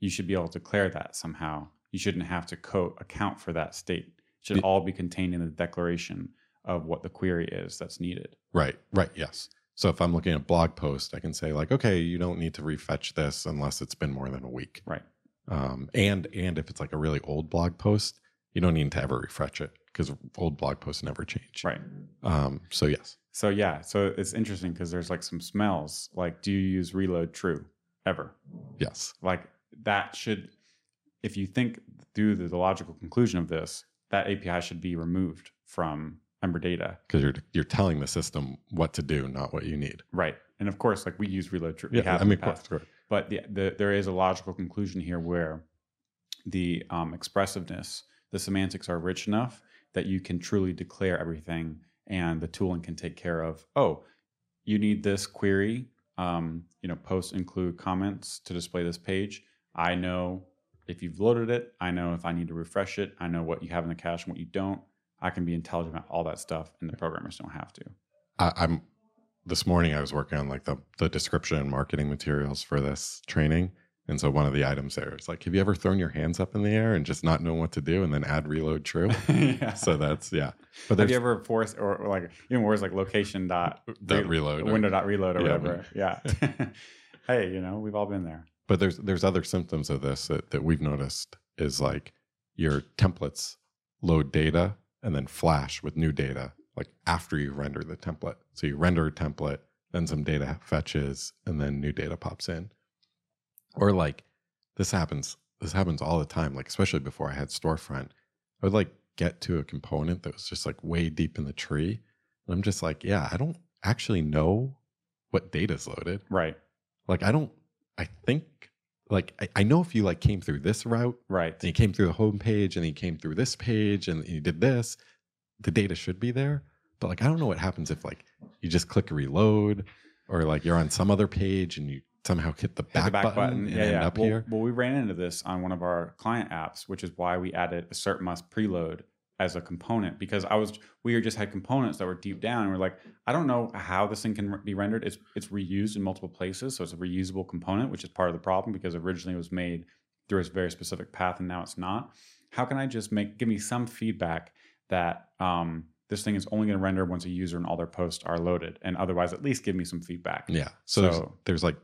You should be able to declare that somehow. You shouldn't have to co- account for that state. It should all be contained in the declaration of what the query is that's needed. Right, right, yes. So if I'm looking at a blog post, I can say like, okay, you don't need to refetch this unless it's been more than a week. Right. Um, and and if it's like a really old blog post, you don't need to ever refresh it because old blog posts never change. Right. Um, so yes, So yeah, so it's interesting because there's like some smells. Like, do you use reload true ever? yes, Like that should, if you think through the, the logical conclusion of this, that API should be removed from Ember Data. because you're you're telling the system what to do, not what you need. Right. And of course, like we use reload true. Yeah, I mean, correct, correct. but the, the, there is a logical conclusion here where the um, expressiveness, the semantics are rich enough that you can truly declare everything and the tooling can take care of, oh, you need this query, um, you know, post include comments to display this page. I know if you've loaded it, I know if I need to refresh it, I know what you have in the cache and what you don't. I can be intelligent about all that stuff and the programmers don't have to. I, I'm this morning I was working on like the the description and marketing materials for this training. And so one of the items there is like, have you ever thrown your hands up in the air and just not known what to do and then add reload true? yeah. so that's yeah. But Have you ever forced or, or like even worse like location dot uh, that reload. or- window dot reload or Yeah. whatever. Yeah. hey, you know, we've all been there. but there's there's other symptoms of this that, that we've noticed is like your templates load data and then flash with new data like after you render the template so you render a template then some data fetches and then new data pops in or like this happens this happens all the time like especially before i had storefront i would like get to a component that was just like way deep in the tree and i'm just like yeah i don't actually know what data's loaded Right. like I don't I think like I, I know if you like came through this route Right. and you came through the home page and you came through this page and you did this, the data should be there. But like I don't know what happens if like you just click reload or like you're on some other page and you somehow hit the Hit back, the back button, button. and Yeah, end yeah. up well, here. well, we ran into this on one of our client apps, which is why we added assert must preload as a component because I was we just had components that were deep down and we're like, I don't know how this thing can be rendered. It's it's reused in multiple places, so it's a reusable component, which is part of the problem because originally it was made through a very specific path and now it's not. How can I just make give me some feedback that um, this thing is only going to render once a user and all their posts are loaded, and otherwise at least give me some feedback. Yeah. So, there's, So- there's like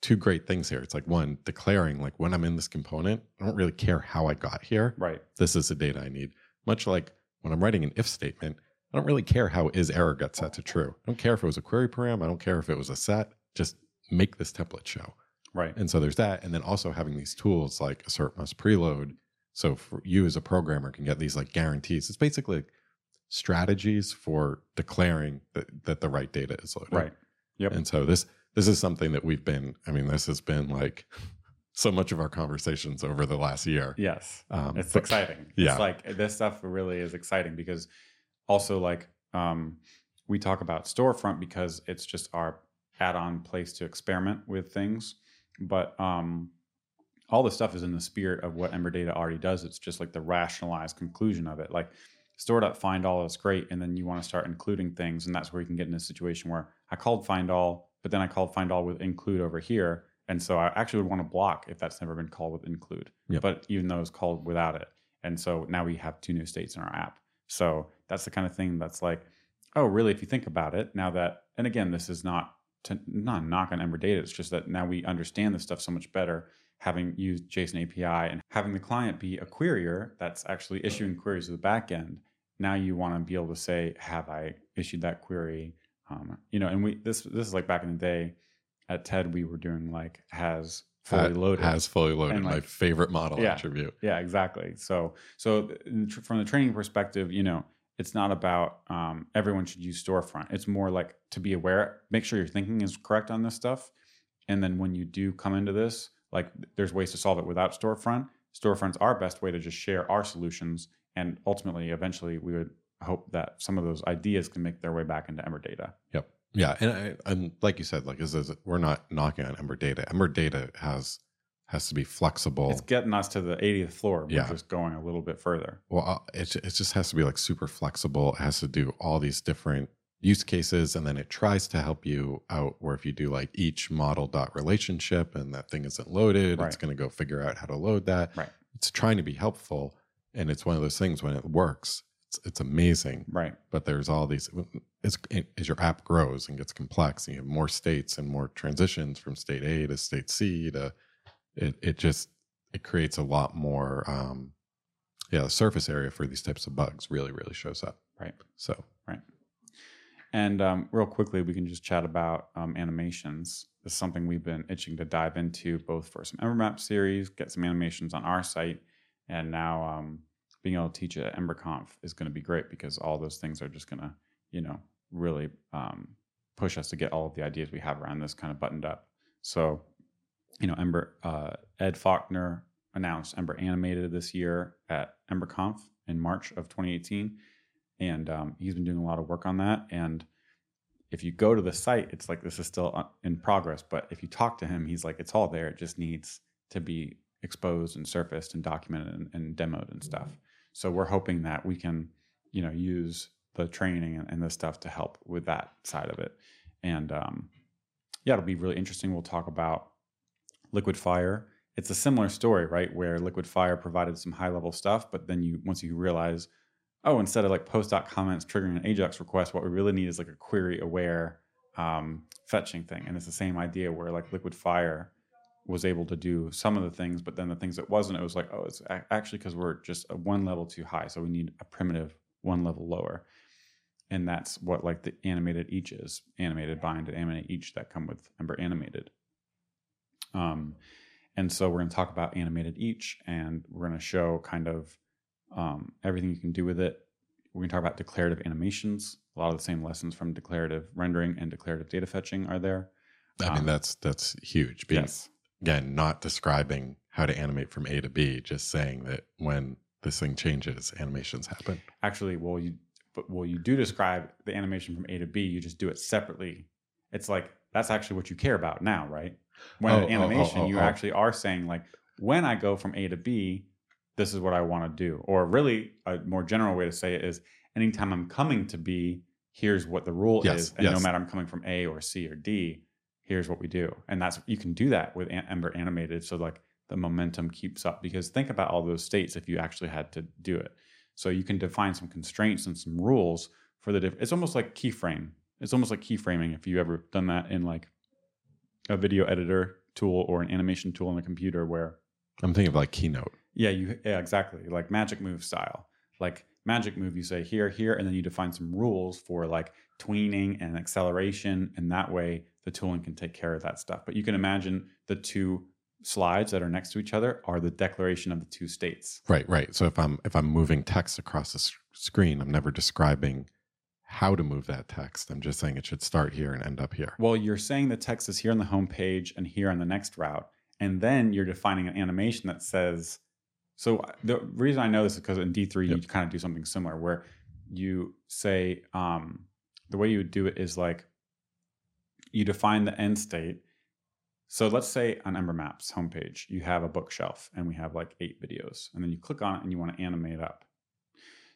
two great things here. It's like one, declaring like when I'm in this component, I don't really care how I got here. Right. this is the data I need. Much like when I'm writing an if statement, I don't really care how is error got set to true. I don't care if it was a query param. I don't care if it was a set. Just make this template show. Right. And so there's that. And then also having these tools like assert must preload. So for you as a programmer can get these like guarantees. It's basically like strategies for declaring that, that the right data is loaded. Right. Yep. And so this this is something that we've been, I mean, this has been like so much of our conversations over the last year. Yes. Um, it's but- exciting. yeah. It's like this stuff really is exciting because also like um we talk about storefront because it's just our add-on place to experiment with things. But um all this stuff is in the spirit of what Ember Data already does. It's just like the rationalized conclusion of it. Like store.find all is great, and then you want to start including things, and that's where you can get in a situation where I called find all, but then I called find all with include over here. And so I actually would want to block if that's never been called with include. Yep. But even though it's called without it. And so now we have two new states in our app. So that's the kind of thing that's like, oh, really? If you think about it, now that, and again, this is not to not knock on Ember Data. It's just that now we understand this stuff so much better, having used JSON API and having the client be a querier that's actually issuing queries to the back end. Now you want to be able to say, have I issued that query? Um, you know, and we this this is like back in the day at TED we were doing like has fully loaded Has fully loaded. And, my like- favorite model Yeah. attribute. yeah, exactly. So, so from the training perspective, you know, it's not about um, everyone should use storefront. It's more like to be aware, make sure your thinking is correct on this stuff, and then when you do come into this, like there's ways to solve it without storefront. Storefront's our best way to just share our solutions, and ultimately, eventually, we would hope that some of those ideas can make their way back into Ember Data. Yep. Yeah, and I, and like you said, like this is we're not knocking on Ember Data. Ember Data has has to be flexible. It's getting us to the 80th floor. We're Yeah. just going a little bit further. well, uh, it, it just has to be like super flexible. It has to do all these different use cases. And then it tries to help you out where if you do like each model dot relationship and that thing isn't loaded, it's going to go figure out how to load that. Right. It's trying to be helpful. And it's one of those things when it works, it's, it's amazing. Right. but there's all these as, as your app grows and gets complex and you have more states and more transitions from state a to state c to it, it just it creates a lot more um yeah the surface area for these types of bugs really really shows up Right. so And um, real quickly, we can just chat about um, animations. This is something we've been itching to dive into, both for some EmberMap series, get some animations on our site, and now um, being able to teach at EmberConf is going to be great because all those things are just going to, you know, really um, push us to get all of the ideas we have around this kind of buttoned up. So, you know, Ember uh, Ed Faulkner announced Ember Animated this year at EmberConf in March of 2018 and um, he's been doing a lot of work on that. And if you go to the site, it's like this is still uh, in progress. But if you talk to him, he's like, it's all there. It just needs to be exposed and surfaced and documented and, and demoed and stuff. So we're hoping that we can, you know, use the training and, and this stuff to help with that side of it. And um, yeah, it'll be really interesting. We'll talk about Liquid Fire. It's a similar story, right? Where Liquid Fire provided some high level stuff, but then you once you realize oh, instead of like post comments triggering an Ajax request, what we really need is like a query aware um, fetching thing. And it's the same idea where like Liquid Fire was able to do some of the things, but then the things that wasn't, it was like, oh, it's actually because we're just one level too high. So we need a primitive one level lower. And that's what like the animated each is animated bind and animate each that come with Ember animated. Um, and so we're going to talk about animated each and we're going to show kind of um, everything you can do with it. We're going to talk about declarative animations. A lot of the same lessons from declarative rendering and declarative data fetching are there. i mean Um, that's that's huge being Yes. again not describing how to animate from a to b just saying that when this thing changes animations happen Actually, well, you but well, you do describe the animation from A to B. You just do it separately. It's like that's actually what you care about now, right? When Oh, in oh, oh, animation, oh, you oh. actually are saying like, when I go from A to B, this is what I want to do. Or really, a more general way to say it is, anytime I'm coming to B, here's what the rule Yes, is, and no matter I'm coming from A or C or D, here's what we do. And that's you can do that with Ember animated, so like the momentum keeps up. Because think about all those states if you actually had to do it. So you can define some constraints and some rules for the. Diff- it's almost like keyframe. It's almost like keyframing. If you ever done that in like a video editor tool or an animation tool on a computer, where i'm thinking of like keynote yeah, you yeah, exactly like magic move style. Like magic move, you say here, here, and then you define some rules for like tweening and acceleration, and that way the tooling can take care of that stuff. But you can imagine the two slides that are next to each other are the declaration of the two states. Right, right. So if I'm if I'm moving text across the screen, I'm never describing how to move that text. I'm just saying it should start here and end up here. Well, you're saying the text is here on the home page and here on the next route, and then you're defining an animation that says. So the reason I know this is because in D3 you kind of do something similar where you say um, the way you would do it is like you define the end state. So let's say on EmberMap's homepage you have a bookshelf and we have like eight videos, and then you click on it and you want to animate up.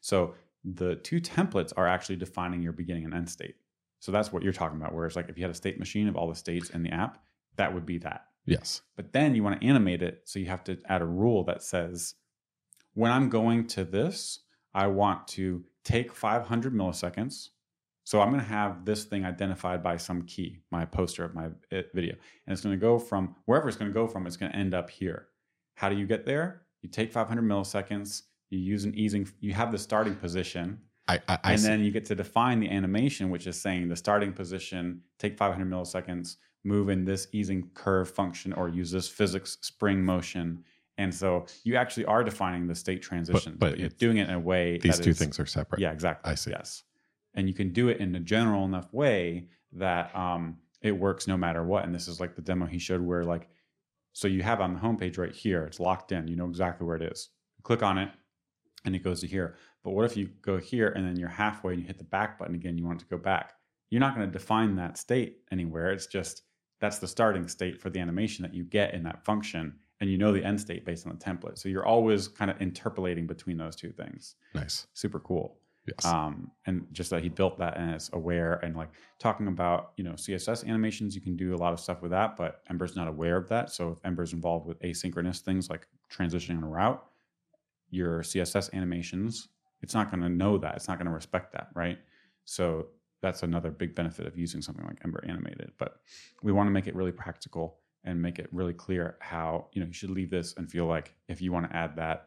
So the two templates are actually defining your beginning and end state. So that's what you're talking about. Whereas, like, if you had a state machine of all the states in the app, that would be that. Yes. But then you want to animate it. So you have to add a rule that says, when I'm going to this, I want to take 500 milliseconds. So I'm going to have this thing identified by some key, my poster of my uh, video. And it's going to go from wherever it's going to go from, it's going to end up here. How do you get there? You take 500 milliseconds, you use an easing, you have the starting position I I, I and see- then you get to define the animation, which is saying the starting position, take 500 milliseconds, move in this easing curve function, or use this physics spring motion. And so you actually are defining the state transitions, but, but you're doing it in a way these two is- things are separate. Yeah, exactly. I see. Yes, and you can do it in a general enough way that um, it works no matter what. And this is like the demo he showed, where like, so you have on the homepage right here, it's locked in. You know exactly where it is. Click on it, and it goes to here. But what if you go here and then you're halfway and you hit the back button again? You want it to go back. You're not going to define that state anywhere. It's just that's the starting state for the animation that you get in that function. and you know the end state based on the template. So you're always kind of interpolating between those two things. Nice. Super cool. Yes. Um, and just that he built that and is aware and like talking about you know CSS animations, you can do a lot of stuff with that, but Ember's not aware of that. So if Ember's involved with asynchronous things like transitioning a route, your CSS animations, it's not going to know that. It's not going to respect that, right? So that's another big benefit of using something like Ember animated. But we want to make it really practical and make it really clear how you know you should leave this and feel like if you want to add that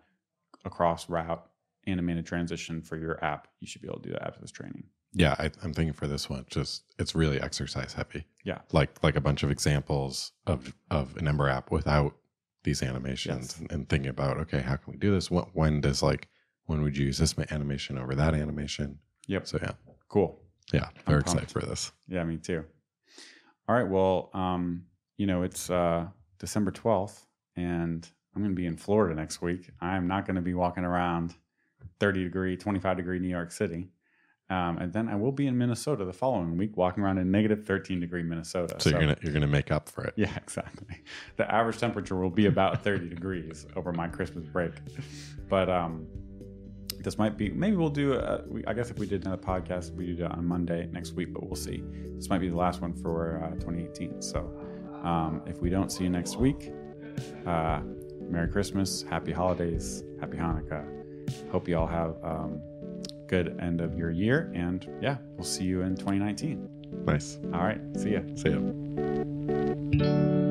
across route animated transition for your app, you should be able to do that after this training. Yeah, I, I'm thinking for this one, just it's really exercise heavy. Yeah. like like a bunch of examples of of an Ember app without these animations, Yes. and, and thinking about okay, how can we do this? What when does like when would you use this animation over that animation? Yep. So yeah, Cool. Yeah, very excited for this. Yeah, me too. All right. Well, um, you know, it's uh, December 12th, and I'm going to be in Florida next week. I'm not going to be walking around 30 degree, 25 degree New York City. Um, and then I will be in Minnesota the following week, walking around in negative 13 degree Minnesota. So, you're gonna you're gonna make up for it. Yeah, exactly. The average temperature will be about 30 degrees over my Christmas break. But um, this might be, maybe we'll do, a, we, I guess if we did another podcast, we do it on Monday next week, but we'll see. This might be the last one for uh, 2018. So um, if we don't see you next week, uh, Merry Christmas, Happy Holidays, Happy Hanukkah. Hope you all have um, good end of your year. And yeah, we'll see you in 2019. Nice. All right. See ya. See ya.